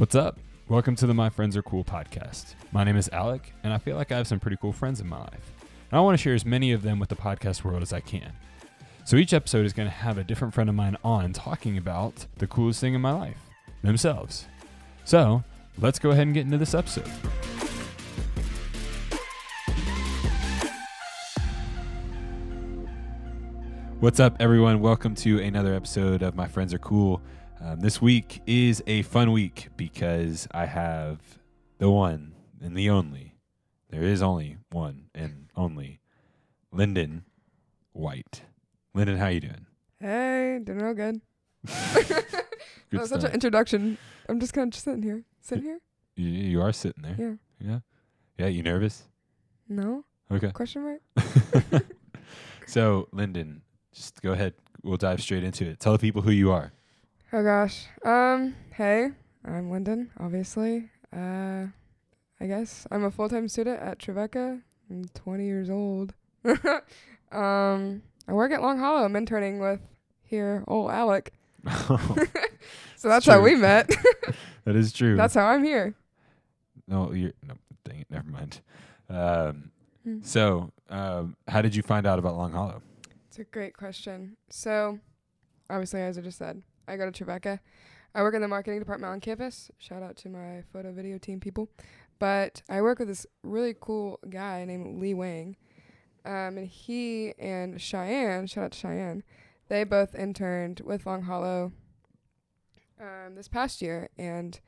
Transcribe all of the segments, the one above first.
What's up? Welcome to the My Friends Are Cool podcast. My name is Alec, and I feel like I have some pretty cool friends in my life. And I want to share as many of them with the podcast world as I can. So each episode is going to have a different friend of mine on talking about the coolest thing in my life themselves. So let's go ahead and get into this episode. What's up, everyone? Welcome to another episode of My Friends Are Cool. Um, this week is a fun week because I have the one and the only. There is only one and only Lyndon White. Lyndon, how you doing? Hey, doing real good. that was such an introduction. I'm just kind of just sitting here. Sitting here? You, you are sitting there. Yeah. Yeah. Yeah. You nervous? No? Okay. Question mark? so, Lyndon, just go ahead. We'll dive straight into it. Tell the people who you are. Oh gosh. Um, hey, I'm Lyndon, obviously. Uh, I guess I'm a full-time student at Trevecca. I'm 20 years old. um, I work at Long Hollow. I'm interning with here, old Alec. so that's how we met. that is true. that's how I'm here. no, you're no. Dang it. Never mind. Um, Hmm. so, um, how did you find out about Long Hollow? It's a great question. So, obviously, as I just said, I go to Trevecca. I work in the marketing department on campus. Shout out to my photo video team people. But I work with this really cool guy named Lee Wang. Um, and he and Cheyenne, shout out to Cheyenne, they both interned with Long Hollow um, this past year. And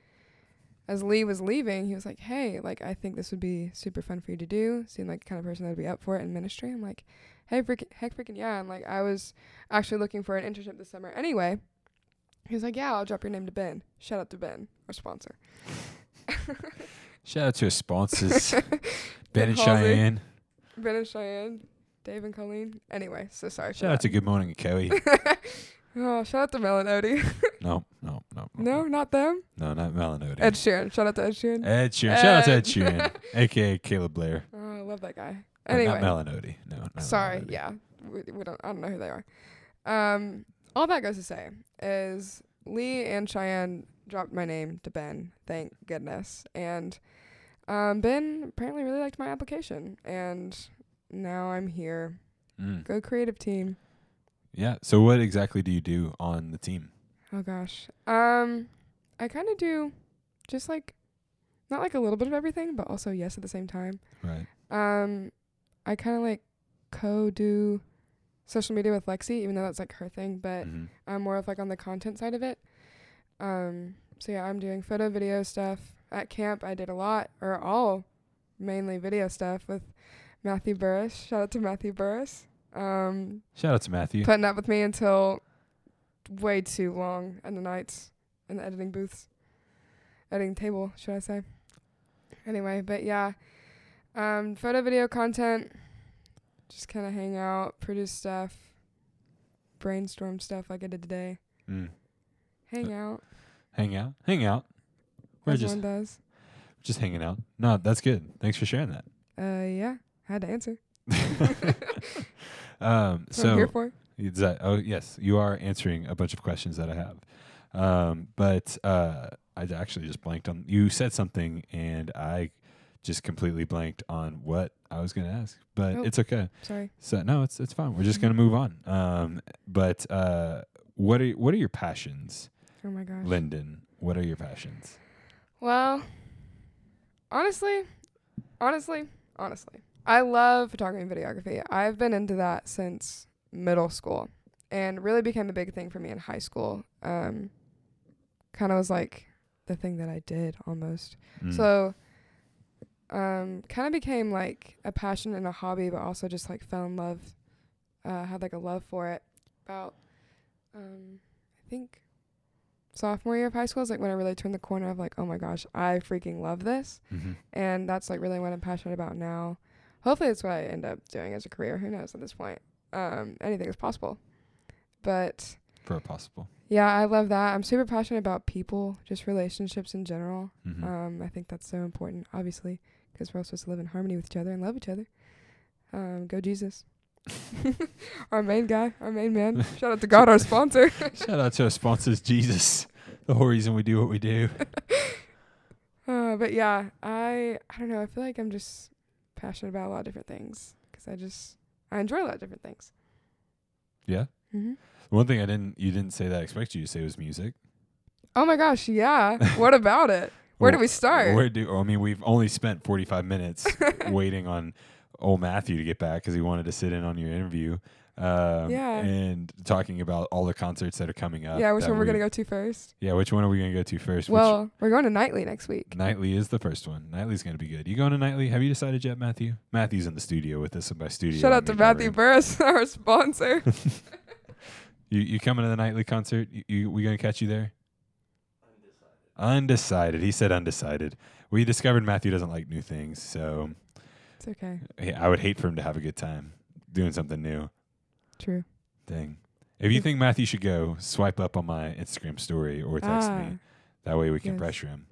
as Lee was leaving, he was like, hey, like, I think this would be super fun for you to do. Seemed like the kind of person that would be up for it in ministry. I'm like, hey, freaking, heck freaking yeah. And like, I was actually looking for an internship this summer anyway. He was like, yeah, I'll drop your name to Ben. Shout out to Ben, our sponsor. Shout out to our sponsors, Ben and Halsey. Cheyenne. Ben and Cheyenne, Dave and Colleen. Anyway, so sorry. Shout out to Good Morning Kelly. oh, shout out to Mel and Odie. no, no, no, no, not them. no, not Melanody. Ed Sheeran. Shout out to Ed Sheeran. Ed Sheeran. Shout out to Ed. Sheeran, aka Caleb Blair. Oh, I love that guy. Anyway. not Melanody. No, not Sorry, Melanody. yeah. We, we don't I don't know who they are. Um all that goes to say is Lee and Cheyenne dropped my name to Ben, thank goodness. And um Ben apparently really liked my application and now I'm here. Mm. Go creative team. Yeah. So, what exactly do you do on the team? Oh gosh. Um I kind of do just like not like a little bit of everything, but also yes at the same time. Right. Um, I kind of like co-do social media with Lexi, even though that's like her thing, but Mhm. I'm more of like on the content side of it. Um, so yeah, I'm doing photo, video stuff at camp. I did a lot, or all, mainly video stuff with Matthew Burris. Shout out to Matthew Burris. Um, Shout out to Matthew. putting up with me until way too long in the nights in the editing booths, editing table, should I say? Anyway, but yeah, um, photo video content, just kind of hang out, produce stuff, brainstorm stuff like I did today, Mm. hang out. Hang out. Hang out. We're as just does. just hanging out. No, that's good. Thanks for sharing that. Uh, yeah, had to answer. um, so I'm here for. that, oh yes, you are answering a bunch of questions that I have. Um, but uh, I actually just blanked on. You said something, and I just completely blanked on what I was going to ask. But Oh. it's okay. Sorry. So no, it's it's fine. We're just gonna move on. Um, but uh, what are what are your passions, Oh my gosh. Lyndon? What are your passions? Well, honestly, honestly, honestly, I love photography and videography. I've been into that since middle school and really became a big thing for me in high school. Um, kind of was like the thing that I did almost. Mm. So, um, kind of became like a passion and a hobby, but also just like fell in love, uh, had like a love for it about, um, I think sophomore year of high school is like when I really turned the corner of like, oh my gosh, I freaking love this. Mhm. And that's like really what I'm passionate about now. Hopefully that's what I end up doing as a career. Who knows at this point? Um, anything is possible. But for possible. yeah, I love that. I'm super passionate about people, just relationships in general. Mhm. Um, I think that's so important, obviously, because we're all supposed to live in harmony with each other and love each other. Um, go Jesus. our main guy, our main man. Shout out to God, our sponsor. Shout out to our sponsors, Jesus, the whole reason we do what we do. but yeah, I I don't know. I feel like I'm just passionate about a lot of different things because I just I enjoy a lot of different things. Yeah. Mm-hmm. One thing I didn't you didn't say that I expected you to say was music. Oh my gosh, yeah. what about it? Where do we start? Where do I mean we've only spent 45 minutes waiting on old Matthew to get back because he wanted to sit in on your interview. Um, Yeah. And talking about all the concerts that are coming up. yeah, which one we're gonna go to first? Yeah, which one are we gonna go to first? Which- Well, we're going to Nightly next week. Nightly is the first one. Nightly's gonna be good. You going to Nightly? Have you decided yet, Matthew? Matthew's in the studio with us. and By studio, Shout I out to Matthew. Burris, our sponsor. You you coming to the Nightly concert? You, you we gonna catch you there? Undecided. He said undecided. We discovered Matthew doesn't like new things, so it's okay. I would hate for him to have a good time doing something new. True. Dang. If you think Matthew should go, swipe up on my Instagram story or text ah, me. That way we can yes. pressure him.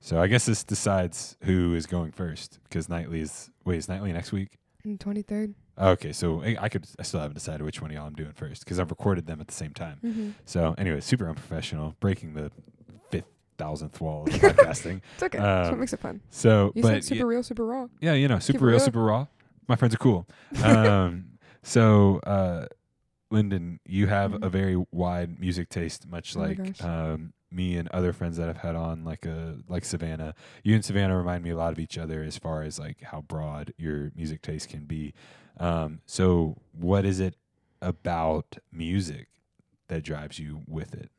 So I guess this decides who is going first because Nightly is wait is Nightly next week? twenty third. Okay, so I, I could I still haven't decided which one of y'all I'm doing first because I've recorded them at the same time. Mm-hmm. So anyway, super unprofessional, breaking the thousandth wall of podcasting. It's okay. That's what Um, makes it fun. So, You but said super real, super raw. yeah, you know, super real, real. super raw. My friends are cool. Um, so, uh, Lyndon, you have Mhm. a very wide music taste, much Oh like um, me and other friends that I've had on, like uh, like Savannah. You and Savannah remind me a lot of each other as far as like how broad your music taste can be. Um, so, what is it about music that drives you with it?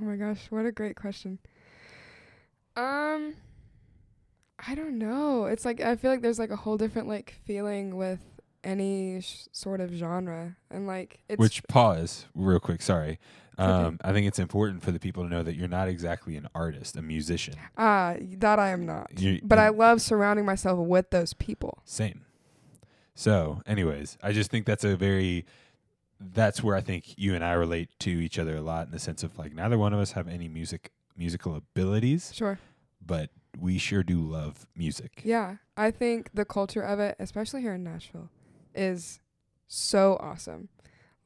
Oh my gosh, what a great question. Um I don't know. It's like I feel like there's like a whole different like feeling with any sh- sort of genre and like it's Which pause real quick. Sorry. It's okay. Um, I think it's important for the people to know that you're not exactly an artist, a musician. ah that I am not. You- But you- I love surrounding myself with those people. Same. So, anyways, I just think that's a very that's where I think you and I relate to each other a lot in the sense of like neither one of us have any music musical abilities, Sure. but we sure do love music. Yeah, I think the culture of it, especially here in Nashville, is so awesome.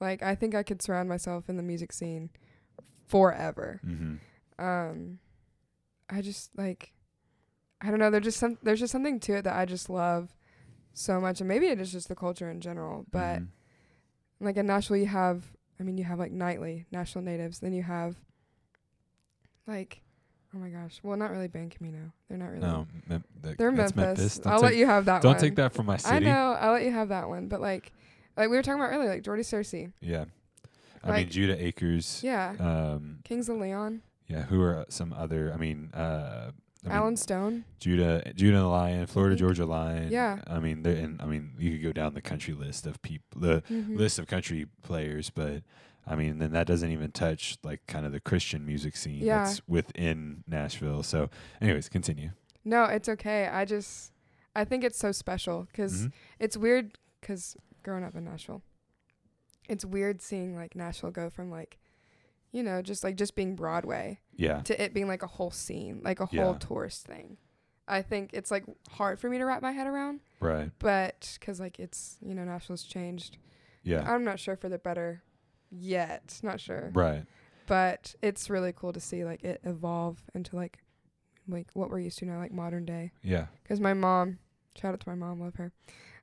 Like I think I could surround myself in the music scene forever. Mm-hmm. Um I just like I don't know, there's just some there's just something to it that I just love so much and maybe it is just the culture in general, but Mm-hmm. like in Nashville you have I mean you have like nightly Nashville natives, then you have like oh my gosh, well not really Band Camino. They're not really no, Mem- that- They're Memphis. Don't I'll take, let you have that one. don't one. take that from my city. I know. I'll let you have that one. But like, like we were talking about earlier, like Jordy Searcy. Yeah. I mean Judah Acres. Yeah. Um Kings of Leon. yeah, who are some other I mean uh I mean, Alan Stone. Judah, Judah the Lion, Florida Georgia Lion. Yeah. I mean, and I mean, you could go down the country list of people, the Mhm. list of country players, but I mean, then that doesn't even touch like kind of the Christian music scene Yeah. that's within Nashville. So, anyways, continue. No, it's okay. I just, I think it's so special because Mhm. it's weird because growing up in Nashville, it's weird seeing like Nashville go from like, you know, just like just being Broadway Yeah, to it being like a whole scene, like a Yeah. whole tourist thing. I think it's like hard for me to wrap my head around, right. but because like it's, you know, Nashville's changed. Yeah, I'm not sure for the better yet. Not sure. right. But it's really cool to see like it evolve into like like what we're used to now, like modern day. Yeah, Because my mom, shout out to my mom, love her.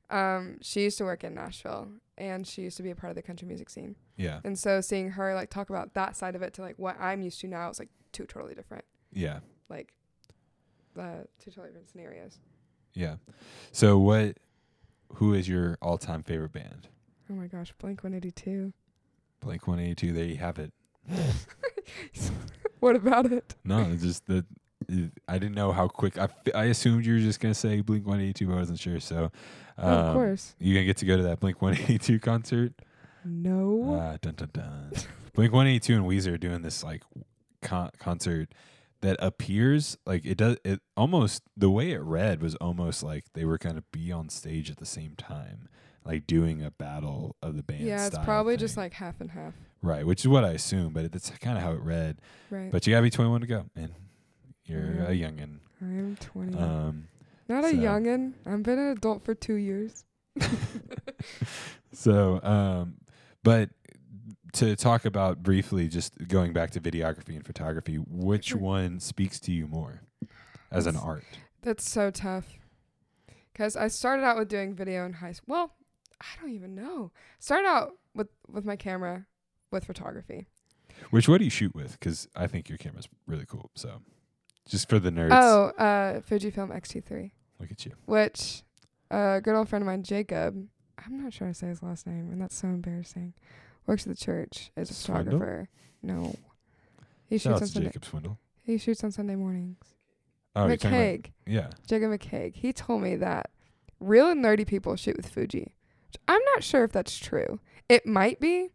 Um, she used to work in Nashville and she used to be a part of the country music scene. yeah, And so seeing her like talk about that side of it to like what I'm used to now is like two totally different. yeah, Like uh two totally different scenarios. yeah. So, what? Who is your all-time favorite band? Oh my gosh, Blink one eighty two. Blink One Eighty Two. There you have it. what about it? No, it's just that it- I didn't know how quick. I, I assumed you were just gonna say Blink One Eighty Two. I wasn't sure. So, Oh, of um, course. you gonna get to go to that Blink One Eighty Two concert? No. Uh, dun dun dun. Blink One Eighty Two and Weezer are doing this like con- concert that appears like it does. It almost the way it read was almost like they were gonna be on stage at the same time, like doing a battle of the band. yeah, it's probably just like half and half. right, which is what I assume, but that's kind of how it read. Right. But you gotta be twenty one to go, and you're a Mhm. youngin. I'm twenty. Um, Not a so- youngin. I've been an adult for two years. so, um, but to talk about briefly, just going back to videography and photography, which one speaks to you more? as an art? That's so tough. Cause I started out with doing video in high school. Well, I don't even know. Started out with with my camera, with photography. Which what do you shoot with? Because I think your camera's really cool. So, just for the nerds, Oh, uh, Fujifilm X-T3, look at you. which a good old friend of mine, Jacob. I'm not sure how to say his last name, and that's so embarrassing. Works at the church. as a Swindle? photographer. No, he shoots out on Sunday. Jacob Swindle. He shoots on Sunday mornings. Oh, about, McCaig. yeah. Jacob McCaig, he told me that real nerdy people shoot with Fuji. I'm not sure if that's true. It might be,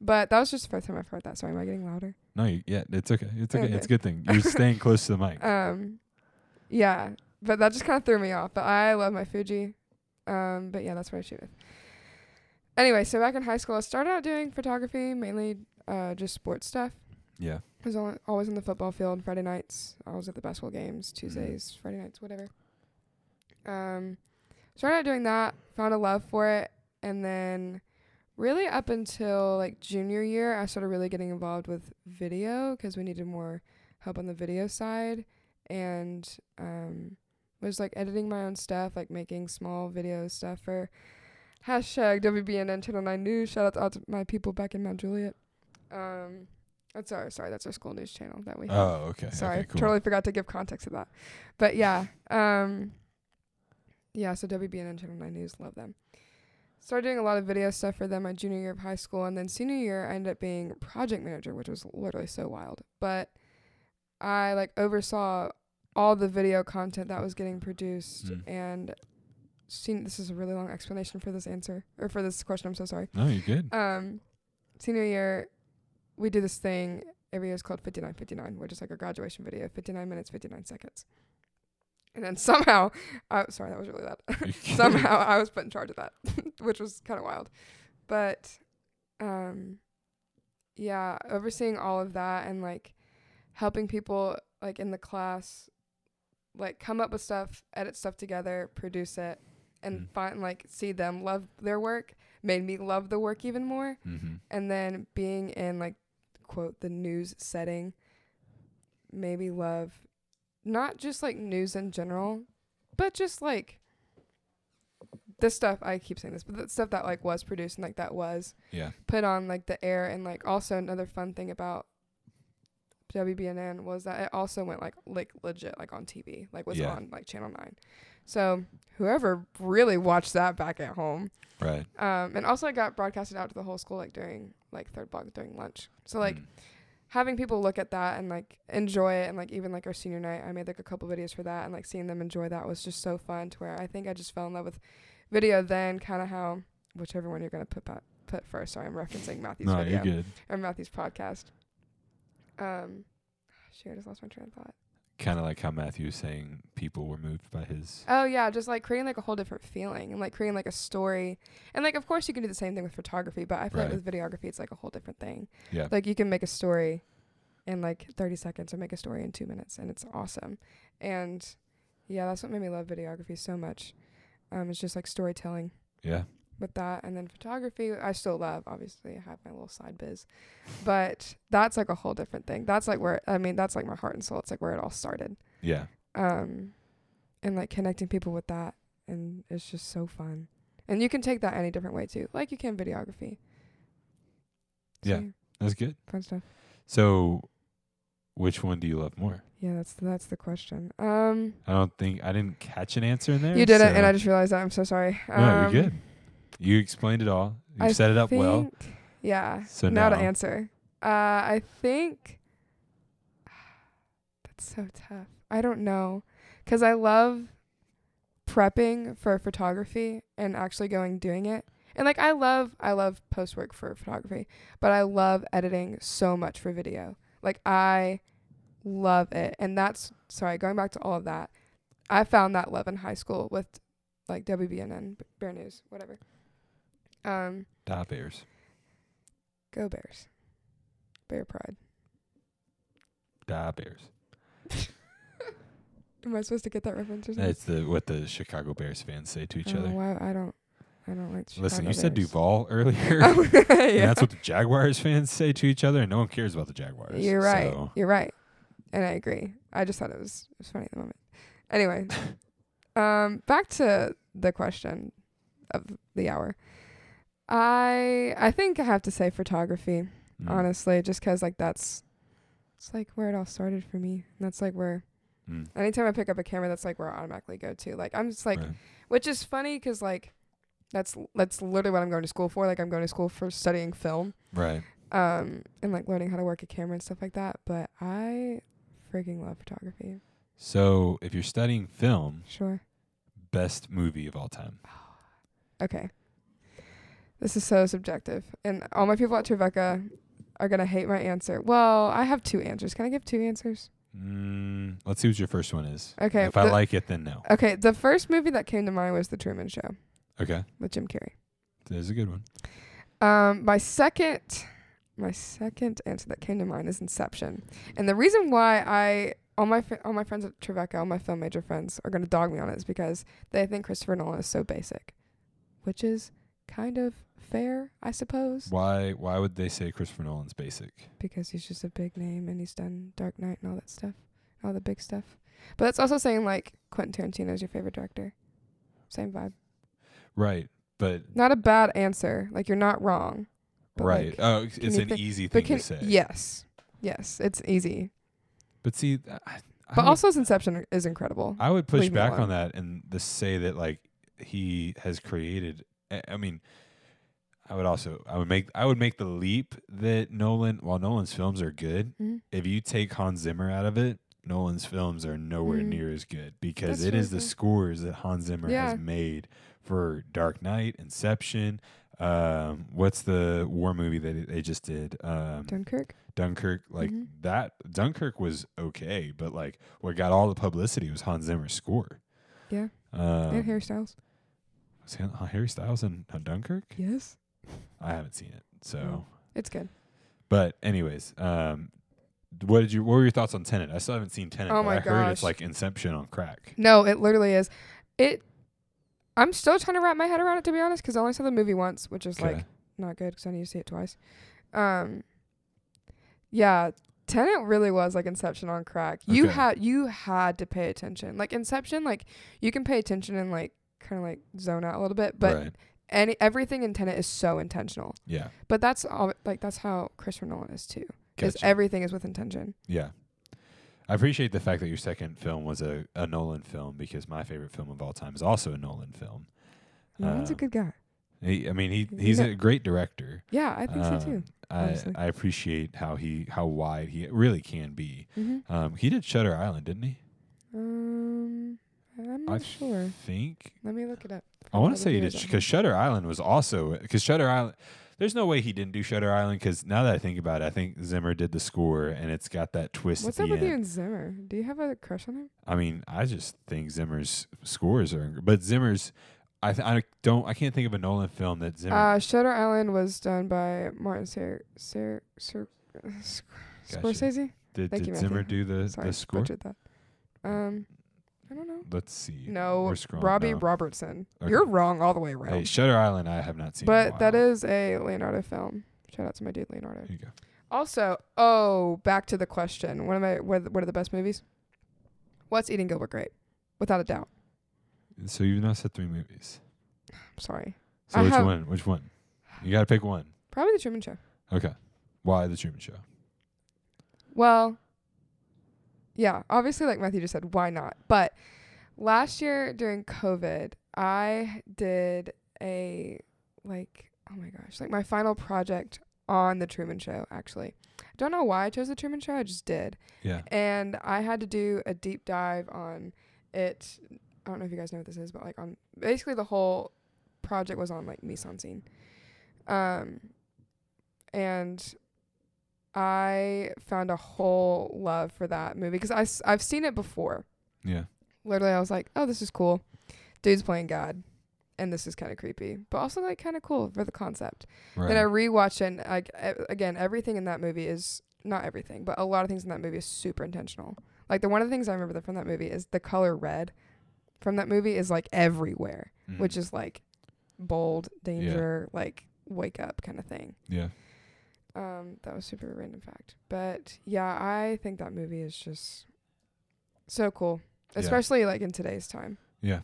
but that was just the first time I've heard that. Sorry, am I getting louder? No, you, yeah, it's okay. It's okay. It's a good thing. You're staying close to the mic. Um, yeah, but that just kind of threw me off. But I love my Fuji. Um, but yeah, that's what I shoot with. Anyway, so back in high school, I started out doing photography, mainly uh, just sports stuff. yeah. I was al- always in the football field Friday nights. I was at the basketball games Tuesdays, Friday nights, whatever. Um, started out doing that, found a love for it, and then really up until like junior year, I started really getting involved with video because we needed more help on the video side, and um, was like editing my own stuff, like making small video stuff for hashtag WBNN Channel Nine News. Shout out to, out to my people back in Mount Juliet. Um, that's our sorry, that's our school news channel that we have. Oh, okay. Sorry, Okay, cool. totally forgot to give context to that. But yeah, um, yeah. So WBNN Channel Nine News, love them. Started doing a lot of video stuff for them my junior year of high school, and then senior year I ended up being project manager, which was literally so wild. But I like oversaw all the video content that was getting produced, Mm. and seen. This is a really long explanation for this answer or for this question. I'm so sorry No, you're good. um senior year we do this thing every year it's called 5959 which is like a graduation video 59 minutes 59 seconds and then somehow I sorry that was really loud somehow I was put in charge of that which was kind of wild but um yeah overseeing all of that and like helping people like in the class like come up with stuff edit stuff together produce it and Mm. find like see them love their work made me love the work even more Mm-hmm. and then being in like quote the news setting maybe love not just like news in general but just like the stuff i keep saying this but the stuff that like was produced and like that was Yeah. put on like the air and like also another fun thing about WBNN was that it also went like like legit like on TV like was Yeah. on like channel 9 so whoever really watched that back at home Right. um, and also it got broadcasted out to the whole school like during like third block during lunch. So like Mm. Having people look at that and like enjoy it and like even like our senior night, I made like a couple videos for that and like seeing them enjoy that was just so fun to where I think I just fell in love with video then kind of how whichever one you're gonna put pa- put first. Sorry, I'm referencing Matthew's no, video or Matthew's podcast. Um, shoot, I just lost my train of thought. Kind of like how Matthew was saying people were moved by his. Oh yeah, just like creating like a whole different feeling and like creating like a story. And like of course you can do the same thing with photography, but I feel Right. like with videography it's like a whole different thing. Yeah. Like you can make a story in like 30 seconds or make a story in 2 minutes and it's awesome. And yeah, that's what made me love videography so much. Um it's just like storytelling Yeah. With that and then photography I still love obviously I have my little side biz but that's like a whole different thing that's like where I mean that's like my heart and soul it's like where it all started Yeah. um and like connecting people with that and it's just so fun and you can take that any different way too like you can videography So, Yeah. That's good. fun stuff So, which one do you love more? yeah that's that's the question um I don't think I didn't catch an answer in there. you did it and i just realized that i'm so sorry No, um, you're good. You explained it all. You I set it up well. think- yeah So now, to answer. Uh i think that's so tough. I don't know because i love prepping for photography and actually going doing it. And like i love i love post work for photography but i love editing so much for video. Like i love it. And that's sorry going back to all of that i found that love in high school with like wbnn bear news whatever um Da Bears. Go Bears. Bear pride. Da Bears. Am I supposed to get that reference or something? That's the what the Chicago Bears fans say to each Oh, other. Why I don't I don't like Listen, Chicago you said Bears. Duval earlier. Oh, yeah. that's what the Jaguars fans say to each other, and no one cares about the Jaguars. You're right. So, You're right. And I agree. I just thought it was it was funny at the moment. Anyway, um, back to the question of the hour. I I think I have to say photography Mm. honestly, just 'cause like that's it's like where it all started for me. And that's like where Mm. anytime I pick up a camera, that's like where I automatically go to. Like I'm just like, Right. which is funny because like that's that's literally what I'm going to school for. Like I'm going to school for studying film, Right. um, and like learning how to work a camera and stuff like that. But I freaking love photography. So if you're studying film, Sure. best movie of all time. Okay. This is so subjective, and all my people at Trevecca are gonna hate my answer. Well, I have two answers. Can I give two answers? Mm, let's see what your first one is. Okay. If I like it, then no. Okay, the first movie that came to mind was The Truman Show Okay. with Jim Carrey. That is a good one. Um, my second, my second answer that came to mind is Inception, and the reason why I all my fri- all my friends at Trevecca, all my film major friends are gonna dog me on it is because they think Christopher Nolan is so basic, which is kind of fair, I suppose, Why why would they say Christopher Nolan's basic? because he's just a big name and he's done Dark Knight and all that stuff, all the big stuff. But that's also saying like Quentin Tarantino is your favorite director. Same vibe. Right. But Not a bad answer. Like you're not wrong. Right. like, oh, it's an think- easy thing can to say. yes, yes, it's easy. But see, I, I But also, Inception is incredible. I would push back on that and the say that like he has created. I I mean, I would also I would make I would make the leap that Nolan, while Nolan's films are good, Mhm. if you take Hans Zimmer out of it, Nolan's films are nowhere Mm. near as good because That's it is the scores that Hans Zimmer Yeah. has made for Dark Knight, Inception. Um, what's the war movie that they just did? Um, Dunkirk. Dunkirk, like Mhm. that. Dunkirk was okay, but like what got all the publicity was Hans Zimmer's score. Yeah. Um, and Harry Styles. was Han- Harry Styles in uh, Dunkirk? Yes. I haven't seen it, so. Oh. It's good. But anyways, um, what did you? What were your thoughts on Tenet? I still haven't seen Tenet. Oh but my I heard it's like Inception on crack. No, it literally is. It. I'm still trying to wrap my head around it to be honest, because I only saw the movie once, which is like not good because I need to see it twice. Um. Yeah, Tenet really was like Inception on crack. You Okay. had you had to pay attention. Like Inception, like you can pay attention and like kind of like zone out a little bit, but right. any everything in Tenet is so intentional. Yeah. But that's all. Like that's how Christopher Nolan is too. Is Gotcha. everything is with intention. Yeah. I appreciate the fact that your second film was a, a Nolan film because my favorite film of all time is also a Nolan film. Nolan's a Um, good guy. He, I mean, he he's a great director. Yeah, I think so Um, too. I. I appreciate how he how wide he really can be. Mm-hmm. Um, he did Shutter Island, didn't he? Um, I'm not I sure. think Let me look it up. I want to say he did because Shutter Island was also because Shutter Island. There's no way he didn't do Shutter Island because now that I think about it, I think Zimmer did the score and it's got that twist What's at up the with you end. and Zimmer? Do you have a crush on him? I mean, I just think Zimmer's scores are, but Zimmer's. I th- I don't I can't think of a Nolan film that Zimmer. Uh, Shutter Island was done by Martin Ser Ser Ser Scorsese. did thank did you, Zimmer do the Sorry, the score? butchered that. Um, I don't know. Let's see. No, We're scrolling Robbie now. Robertson. Okay. You're wrong all the way around. Hey, Shutter Island, I have not seen. but that is a Leonardo film. Shout out to my dude Leonardo. Here you go. Also, oh, back to the question. What am I? What, are the- what are the best movies? What's Eating Gilbert Grape? Without a doubt. So you've now said three movies. I'm Sorry. So I which have- one? Which one? You got to pick one. Probably The Truman Show. Okay. Why the Truman Show? Well, yeah, obviously, like Matthew just said, why not? But last year during COVID, I did a, like, oh my gosh, like my final project on The Truman Show, actually. I don't know why I chose The Truman Show, I just did. Yeah. And I had to do a deep dive on it. I don't know if you guys know what this is, but like on basically the whole project was on like mise en scene. Um, and I found a whole love for that movie because I've seen it before. Yeah. Literally, I was like, oh, this is cool. Dude's playing God. And this is kind of creepy, but also like kind of cool for the concept. Right. Then I rewatched it. And, like again, everything in that movie is not everything, but a lot of things in that movie is super intentional. Like the one of the things I remember from that movie is the color red. From that movie is like everywhere, Mhm. which is like bold, danger, like wake up kind of thing. yeah. Um, that was super random fact, but yeah, I think that movie is just So cool, Yeah. especially like in today's time. Yeah.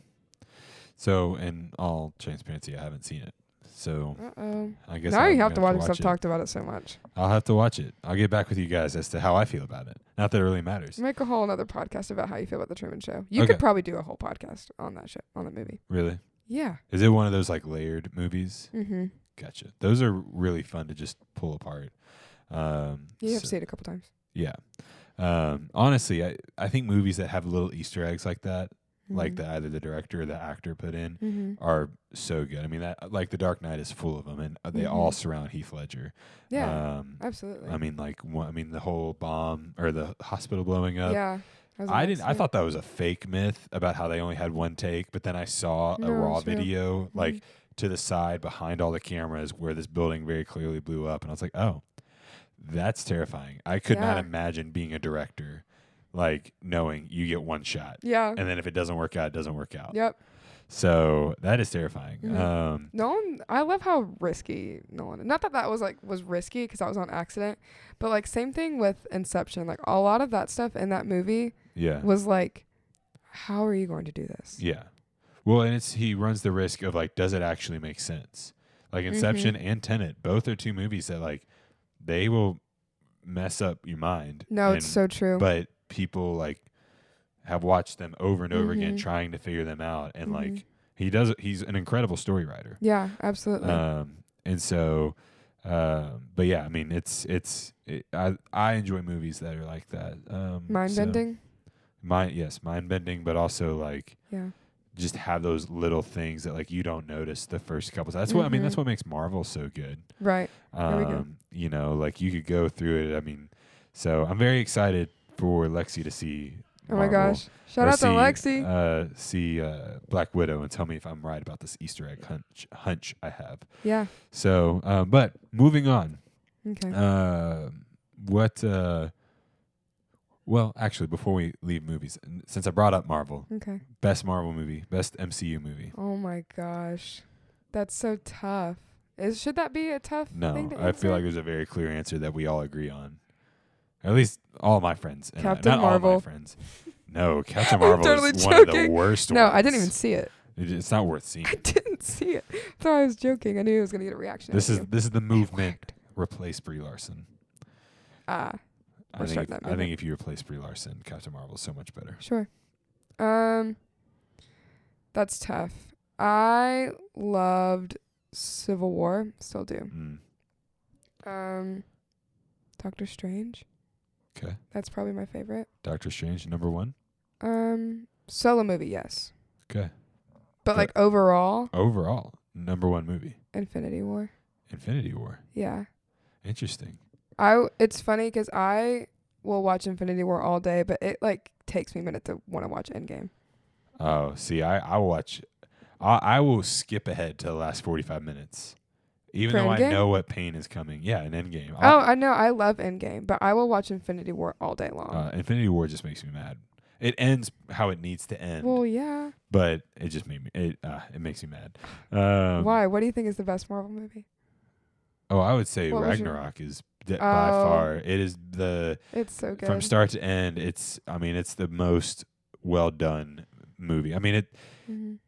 So, in all transparency, I haven't seen it. So, Uh oh. I guess Now I'll you have to watch it 'cause watch I've talked about it so much. I'll have to watch it. I'll get back with you guys as to how I feel about it. Not that it really matters. Make a whole other podcast about how you feel about the Truman Show. You Okay. could probably do a whole podcast on that show, on that movie. Really? Yeah. Is it one of those like layered movies? Mm-hmm. Gotcha. Those are really fun to just pull apart. Um, You have so- to see it a couple times. Yeah. Um, honestly, I, I think movies that have little Easter eggs like that, like Mhm. that either the director or the actor put in, Mhm. are so good. I mean, that like The Dark Knight is full of them, and they all Mhm. surround Heath Ledger. Yeah. Um, absolutely. I mean, like, one, I mean, the whole bomb or the hospital blowing up. yeah. I didn't. I thought that was a fake myth about how they only had one take, but then I saw No, a raw video, like Mhm. To the side behind all the cameras, where this building very clearly blew up, and I was like, oh, that's terrifying. I could not imagine being a director, like knowing you get one shot, Yeah. and then if it doesn't work out, it doesn't work out. Yep. So that is terrifying. Mhm. Um, Nolan, I love how risky Nolan. Not that that was like was risky because that was on accident, but like same thing with Inception. Like a lot of that stuff in that movie yeah, was like, how are you going to do this? yeah. Well, and it's he runs the risk of like, does it actually make sense? Like Inception Mm-hmm. and Tenet, both are two movies that like they will mess up your mind. No, and- it's so true. But people like have watched them over and over again, Mhm. trying to figure them out, and Mhm. like he does. He's an incredible story writer. yeah, absolutely. Um, and so, um, but yeah, I mean, it's it's it, I I enjoy movies that are like that. Um, Mind so- bending. mind yes, mind bending, but also like Yeah. Just have those little things that like you don't notice the first couple. That's what I mean. That's Mhm. what makes Marvel so good. Right. Um, you know, like you could go through it. I mean, so I'm very excited for Lexi to see. Oh my gosh. Shout out to Lexi. Uh, see uh, Black Widow and tell me if I'm right about this Easter egg hunch hunch I have. yeah. So, um, but moving on. Okay. Uh, what? Well, actually, before we leave movies, since I brought up Marvel, okay. best Marvel movie, best MCU movie. Oh my gosh. That's so tough. Is should that be a tough No, thing to I feel like there's a very clear answer that we all agree on. At least all my friends. and I- Captain not all my Marvel. friends. No, Captain Marvel totally is one of the worst No, ones. I didn't even see it. It- It's not worth seeing. I didn't see it. I Thought I was joking. I knew I was gonna get a reaction. This is you. this is the movement. Replace Brie Larson. Ah, I think, if, I think if you replace Brie Larson, Captain Marvel is so much better. sure. Um, that's tough. I loved Civil War. Still do. Mm. Um, Doctor Strange. Okay. That's probably my favorite. Doctor Strange, number one. Um, solo movie, yes. Okay. But But- like overall, Overall, number one movie. Infinity War. Infinity War. Yeah. Interesting. I it's funny because I will watch Infinity War all day, but it like takes me a minute to want to watch Endgame. Oh, see, I I watch. I I will skip ahead to the last forty five minutes, even For though I know what pain is coming. Yeah, an Endgame. Oh, I know. I love Endgame, but I will watch Infinity War all day long. uh, Infinity War just makes me mad. It ends how it needs to end, well, yeah. but it just made me. It uh, it makes me mad. Um, Why? What do you think is the best Marvel movie? Oh, I would say What was your- Ragnarok is d- by Oh. far. It is the It's so good. from start to end. It's I mean it's the most well done movie. I mean it Mhm.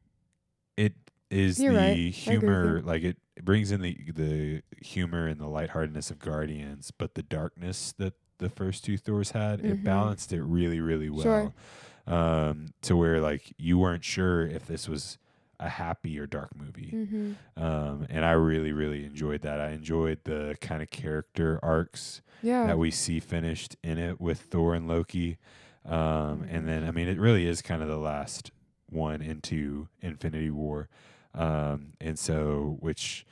it is You're the right. I agree with humor like it, it brings in the the humor and the lightheartedness of Guardians, but the darkness that the first two Thors had, it Mhm. balanced it really really well. Sure. Um to where like you weren't sure if this was a happy or dark movie. Mhm. Um and I really really enjoyed that. I enjoyed the kind of character arcs Yeah. that we see finished in it with Thor and Loki. Um, and then, I mean, it really is kind of the last one into Infinity War. Um, and so, which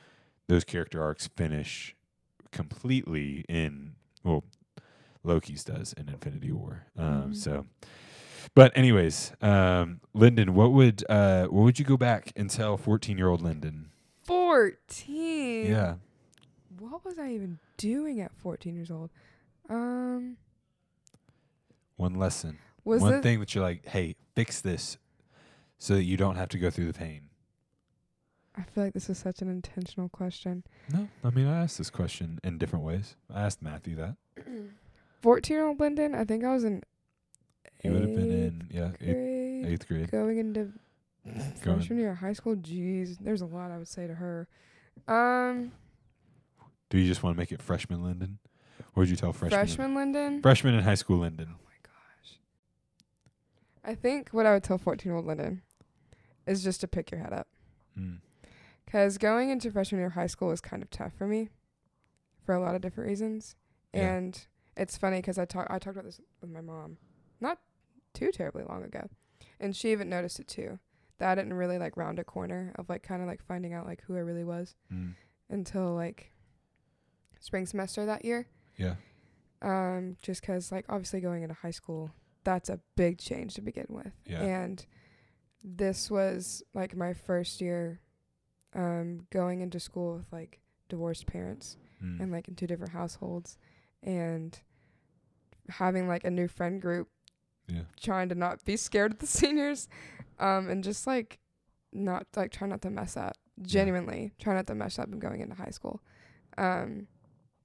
those character arcs finish completely in, well, Loki's does in Infinity War. Um, Mhm. so, but anyways, um, Lyndon, what would, uh, what would you go back and tell 14 year old Lyndon? 14. Yeah. What was I even doing at 14 years old? Um, One lesson. was one thing that you're like, hey, fix this so that you don't have to go through the pain. I feel like this is such an intentional question. No, I mean I asked this question in different ways. I asked Matthew that. 14 year old Lyndon, I think I was in. He would have been in Yeah, eighth, grade, eighth grade. going into Going- freshman year of high school. Jeez, there's a lot I would say to her. Um, Do you just want to make it freshman Lyndon? Or would you tell freshman? freshman Lyndon. Freshman in high school Lyndon. Oh my gosh. I think what I would tell 14 year old Lyndon is just to pick your head up. Mm. Because going into freshman year of high school was kind of tough for me for a lot of different reasons. Yeah. And it's funny 'cause I, talk, I talked about this with my mom not too terribly long ago. And she even noticed it too. That I didn't really like round a corner of like kind of like finding out like who I really was Mm. until like spring semester that year. Yeah. um, just 'cause like obviously going into high school, that's a big change to begin with. Yeah. And this was like my first year um, going into school with like divorced parents Mm. and like in two different households and having like a new friend group yeah. trying to not be scared of the seniors um, and just like not like try not to mess up genuinely try not to mess up and going into high school um,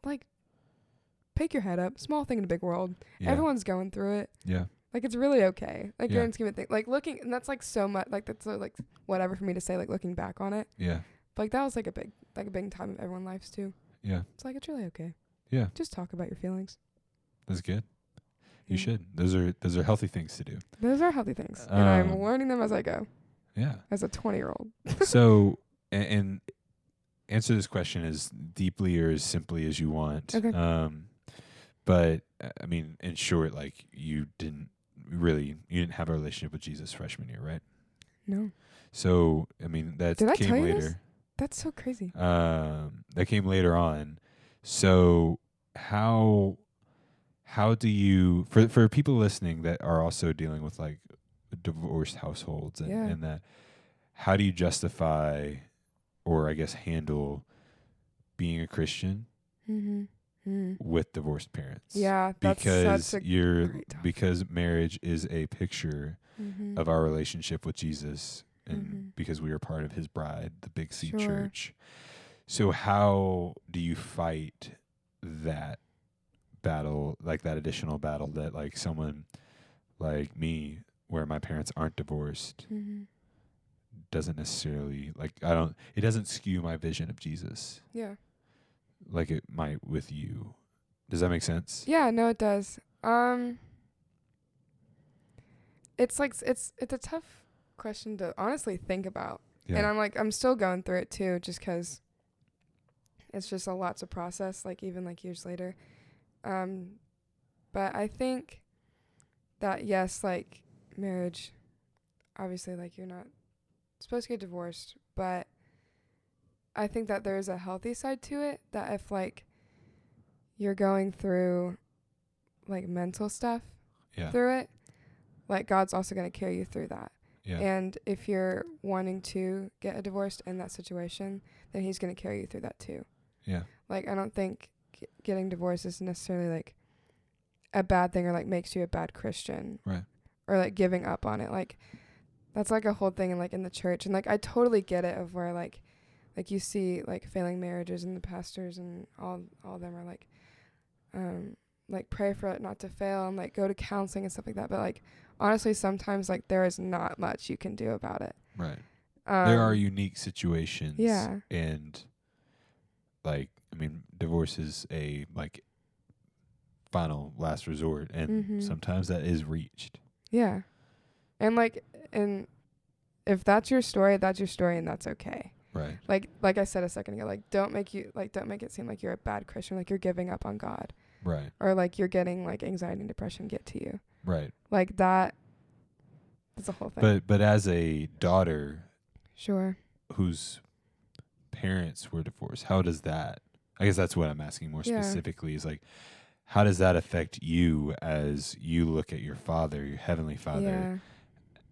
like pick your head up small thing in a big world Yeah. everyone's going through it yeah. like it's really okay like Yeah. grand scheme of things like looking and that's like so much like that's so, like whatever for me to say like looking back on it Yeah. but, like that was like a big like a big time of everyone's lives too Yeah. it's like it's really okay Yeah. just talk about your feelings That's good. You should. Those are those are healthy things to do. those are healthy things and i'm Um, learning them as i go Yeah. as a 20 year old so and, and answer this question as deeply or as simply as you want. Okay. Um, but uh, I mean, in short, like you didn't really you didn't have a relationship with Jesus freshman year, right? no So I mean that Did came later. this? That's so crazy. Um, that came later on. So how how do you for for people listening that are also dealing with like divorced households and, Yeah. and that how do you justify or I guess handle being a Christian Mm-hmm. Mm. with divorced parents? Yeah, that's because a you're because marriage is a picture mm-hmm. of our relationship with Jesus and Mhm. because we are part of his bride, the Big C Sure. church. So how do you fight that battle, like that additional battle that like someone like me where my parents aren't divorced mm-hmm. doesn't necessarily like I don't it doesn't skew my vision of Jesus Yeah. like it might with you. Does that make sense? Yeah, no, it does. Um, it's like it's it's a tough question to honestly think about, and I'm like I'm still going through it too, just 'cause it's just a lot to process. Like even like years later, um, but I think that yes, like marriage, obviously, like you're not supposed to get divorced, but I think that there's a healthy side to it. That if like you're going through like mental stuff yeah. through it, like God's also going to carry you through that. Yeah. And if you're wanting to get a divorce in that situation, then He's going to carry you through that too. yeah. Like I don't think getting divorced isn't necessarily like a bad thing or like makes you a bad Christian. Right. Or like giving up on it. Like that's like a whole thing in like in the church and like I totally get it of where like like you see like failing marriages and the pastors and all all of them are like um like pray for it not to fail and like go to counseling and stuff like that. But like honestly sometimes like there is not much you can do about it. Right. Um, there are unique situations. yeah. And like I mean, divorce is a like final last resort and Mhm. sometimes that is reached. Yeah. And like and if that's your story, that's your story and that's okay. Right. Like like I said a second ago, like don't make you like don't make it seem like you're a bad Christian, like you're giving up on God. Right. Or like you're getting like anxiety and depression get to you. Right. Like that that's a whole thing. But but as a daughter sure. whose parents were divorced, how does that I guess that's what I'm asking more Yeah. specifically is like how does that affect you as you look at your father, your heavenly father, Yeah.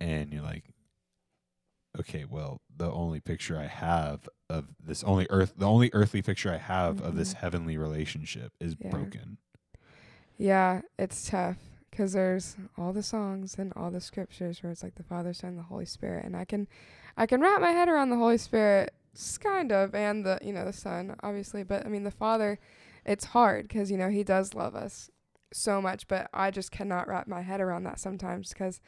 and you're like, okay, well, the only picture I have of this only earth, the only earthly picture I have of this Mhm. heavenly relationship is Yeah. broken. Yeah, it's tough because there's all the songs and all the scriptures where it's like the Father, Son, and the Holy Spirit, and I can, I can wrap my head around the Holy Spirit, kind of, and the you know the Son, obviously, but I mean the Father, it's hard because you know He does love us so much, but I just cannot wrap my head around that sometimes because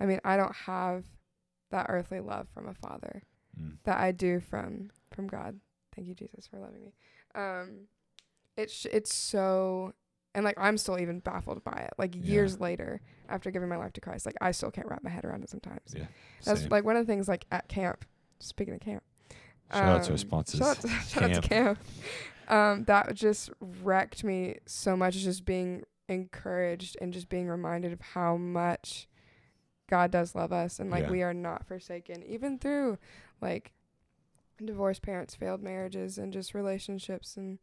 I mean, I don't have that earthly love from a father Mm. that I do from from God. Thank you, Jesus, for loving me. Um, it's sh- it's so, and like I'm still even baffled by it. Like Yeah. years later, after giving my life to Christ, like I still can't wrap my head around it sometimes. Yeah. That's Same. like one of the things like at camp. Speaking of camp, Shout out to our um, sponsors. Shout out to, shout out to camp. Um, that just wrecked me so much. Just being encouraged and just being reminded of how much God does love us and like Yeah. we are not forsaken, even through like divorced parents, failed marriages, and just relationships and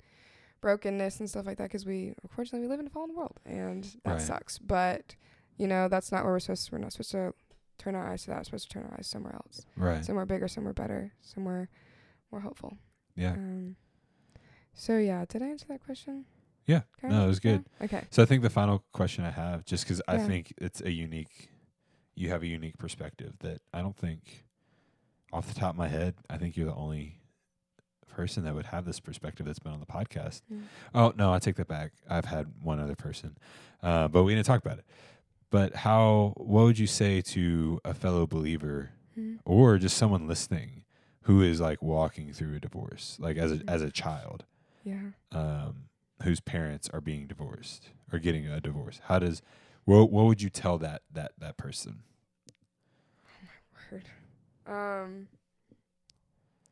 brokenness and stuff like that. Because we, unfortunately, we live in a fallen world, and that Right. sucks. But you know, that's not where we're supposed. to We're not supposed to turn our eyes to that. We're supposed to turn our eyes somewhere else, right. somewhere bigger, somewhere better, somewhere more hopeful. Yeah. Um, so yeah, did I answer that question? Yeah. Kind No, it was good. Yeah? Okay. So I think the final question I have, just 'cause I Yeah. think it's a unique, you have a unique perspective that I don't think, off the top of my head, I think you're the only person that would have this perspective that's been on the podcast. Mm. Oh no, I take that back. I've had one other person, uh, but we didn't talk about it. But how? What would you say to a fellow believer Mhm. or just someone listening who is like walking through a divorce, like as a Mhm. as a child? Yeah. um, whose parents are being divorced or getting a divorce? How does what what would you tell that that that person? Oh my word. Um.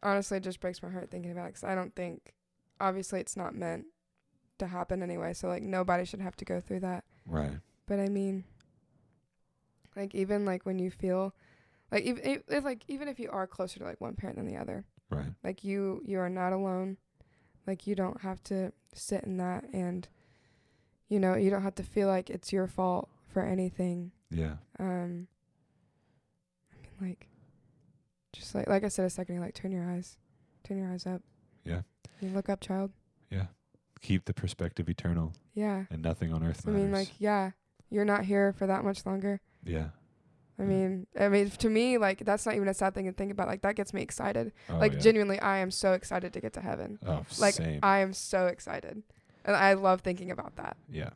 Honestly, it just breaks my heart thinking about it 'cause I don't think, obviously, it's not meant to happen anyway. So like nobody should have to go through that. Right. But I mean, like even like when you feel, like even if, if like even if you are closer to like one parent than the other, Right. like you you are not alone. Like you don't have to sit in that, and you know you don't have to feel like it's your fault for anything. Yeah. Um. I mean, like, just like like I said a second ago, like turn your eyes, turn your eyes up. Yeah. You look up, child. Yeah. Keep the perspective eternal Yeah. and nothing on earth I mean, like, yeah, you're not here for that much longer. yeah. I mean, I mean, to me, like, that's not even a sad thing to think about. Like, that gets me excited. Oh, like, yeah. genuinely, I am so excited to get to heaven. Oh, Like, same. I am so excited, and I love thinking about that. yeah.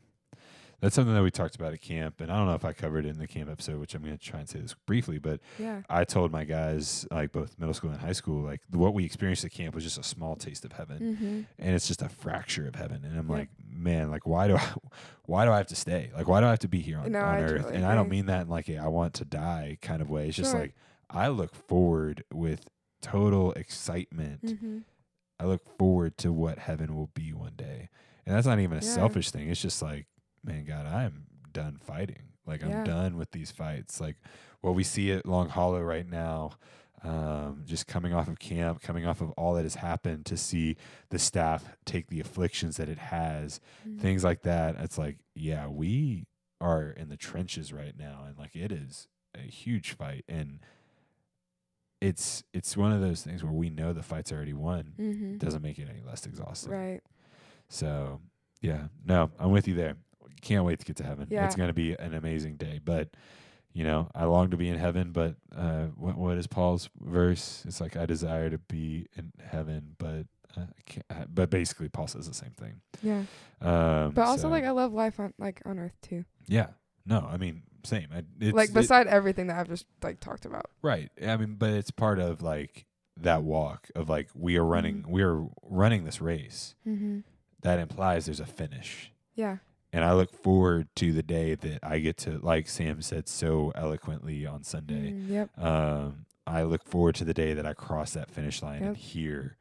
That's something that we talked about at camp, and I don't know if I covered it in the camp episode, which I'm going to try and say this briefly, but Yeah. I told my guys, like both middle school and high school, like what we experienced at camp was just a small taste of heaven. Mm-hmm. and it's just a fracture of heaven. And I'm Yeah. like, man, like why do I, why do I have to stay? Like why do I have to be here on, No, on earth? totally And I don't mean that in like a I want to die kind of way. It's just Sure. like I look forward with total excitement. Mm-hmm. I look forward to what heaven will be one day. And that's not even a Yeah. selfish thing. It's just like, man, God, I am done fighting. Like I'm done with these fights. Like what we see at Long Hollow right now, um, just coming off of camp, coming off of all that has happened to see the staff take the afflictions that it has, Mm-hmm. things like that. It's like, yeah, we are in the trenches right now, and like it is a huge fight, and it's it's one of those things where we know the fight's already won. Mm-hmm. Doesn't make it any less exhausting. Right. So, yeah, no, I'm with you there. Can't wait to get to heaven. Yeah. It's going to be an amazing day. But, you know, I long to be in heaven. But uh, what, what is Paul's verse? It's like, I desire to be in heaven, but. Uh, but basically, Paul says the same thing. Yeah. Um, But also, so- like, I love life on like on Earth too. yeah, no, I mean, same. I, it's, like it- beside everything that I've just like talked about. right. I mean, but it's part of like that walk of like we are running, Mhm. we are running this race. Mm-hmm. That implies there's a finish. Yeah. And I look forward to the day that I get to, like Sam said so eloquently on Sunday. Mm, yep. Um, I look forward to the day that I cross that finish line and hear,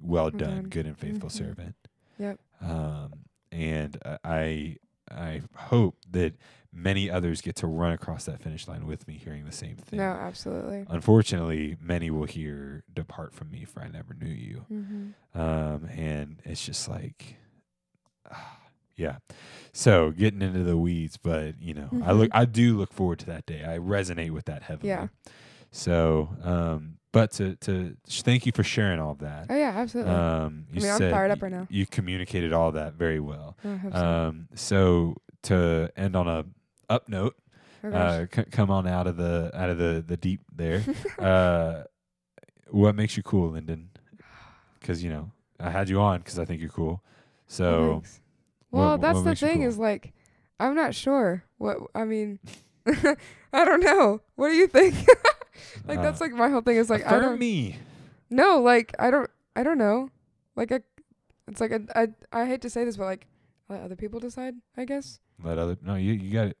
"Well done, done." good and faithful Mhm. servant." Yep. Um, and uh, I, I hope that many others get to run across that finish line with me, hearing the same thing. No, absolutely. Unfortunately, many will hear, "Depart from me, for I never knew you." Mm-hmm. Um, and it's just like, ah, yeah. So getting into the weeds, but you know, I look, Mhm. I do look forward to that day. I resonate with that heavily. Yeah. So, um, but to to sh- thank you for sharing all of that. Oh yeah, absolutely. Um, I you mean, I'm fired up right now. You communicated all that very well. I so. Um, so to end on a up note, Oh, uh, c- come on out of the out of the the deep there. uh, what makes you cool, Lyndon? Because you know I had you on because I think you're cool. So thanks. What- well, what that's the thing cool? is like, I'm not sure what I mean. I don't know. What do you think? like Uh, that's like my whole thing is like I don't me. No, like I don't I don't know. Like it's like I I, I hate to say this but like let other people decide, I guess. Let other no. You you got it.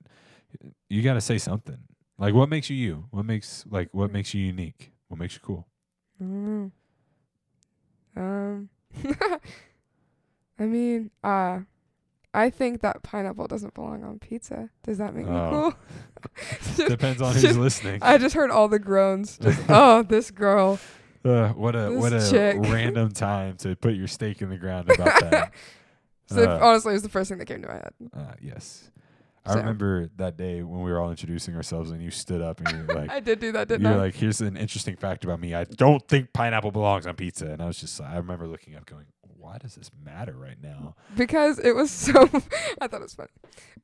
You got to say something. Like what makes you you? What makes like what makes you unique? What makes you cool? I don't know. Um I mean, uh I think that pineapple doesn't belong on pizza. Does that make Oh. me cool? Just- Depends on who's just- listening. I just heard all the groans. Just oh, this girl. Uh, what a what a chick. random time to put your stake in the ground about that. So Uh, honestly, it was the first thing that came to my head. Uh, yes. I So- remember that day when we were all introducing ourselves and you stood up and you were like, I did do that, didn't you're I? like, here's an interesting fact about me. I don't think pineapple belongs on pizza. And I was just, I remember looking up going, why does this matter right now? because it was so I thought it was funny.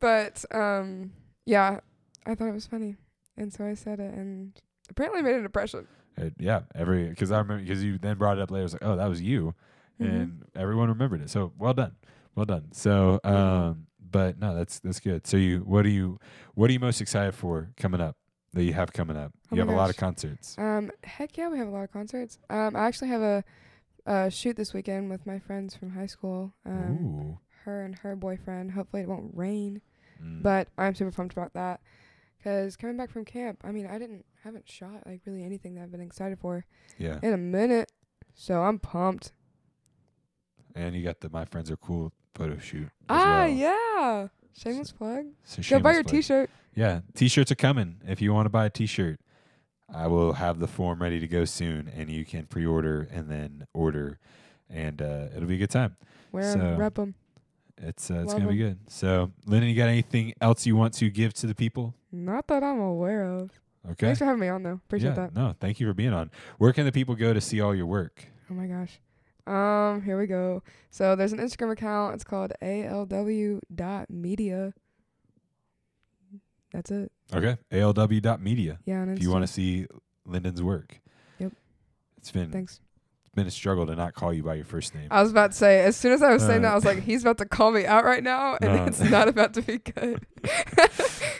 But um yeah, I thought it was funny. And so I said it and apparently made an impression. It, yeah, every, because I remember, because you then brought it up later. I was like, oh, that was you. Mhm. And everyone remembered it. So well done. Well done. So, um, but no, that's, that's good. So you, what are you, what are you most excited for coming up that you have coming up? Oh you have a lot of concerts. Um heck yeah, we have a lot of concerts. Um I actually have a uh shoot this weekend with my friends from high school. Um Ooh. her and her boyfriend. Hopefully it won't rain. Mm. But I'm super pumped about that. Cause coming back from camp, I mean, I didn't haven't shot like really anything that I've been excited for yeah. in a minute, so I'm pumped. And you got the My Friends Are Cool photo shoot. Ah, well. yeah. Shameless plug. So Go buy your plug. T-shirt. Yeah, t-shirts are coming. If you want to buy a t-shirt, I will have the form ready to go soon, and you can pre-order and then order, and uh, it'll be a good time. Wear 'em, So, rep 'em. It's uh, it's Love gonna be good. So, Lyndon, you got anything else you want to give to the people? Not that I'm aware of. Okay. Thanks for having me on, though. Appreciate yeah, that. No, thank you for being on. Where can the people go to see all your work? Oh my gosh. Um, here we go. So there's an Instagram account. It's called alw.media. That's it. Okay, alw.media. Yeah, If you want to see Lyndon's work. Yep. It's been Thanks. been a struggle to not call you by your first name. I was about to say, as soon as I was saying Uh, that, I was like, he's about to call me out right now, and Uh. it's not about to be good.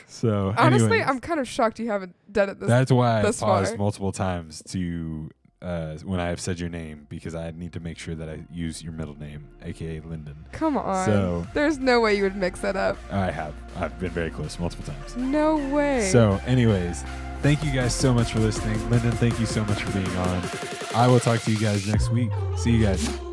So, Honestly, anyways. I'm kind of shocked you haven't done it this. That's why I paused far. multiple times to uh, when I have said your name because I need to make sure that I use your middle name, aka Lyndon. Come on. So- There's no way you would mix that up. I have. I've been very close multiple times. No way. So, anyways, thank you guys so much for listening. Lyndon, thank you so much for being on. I will talk to you guys next week. See you guys.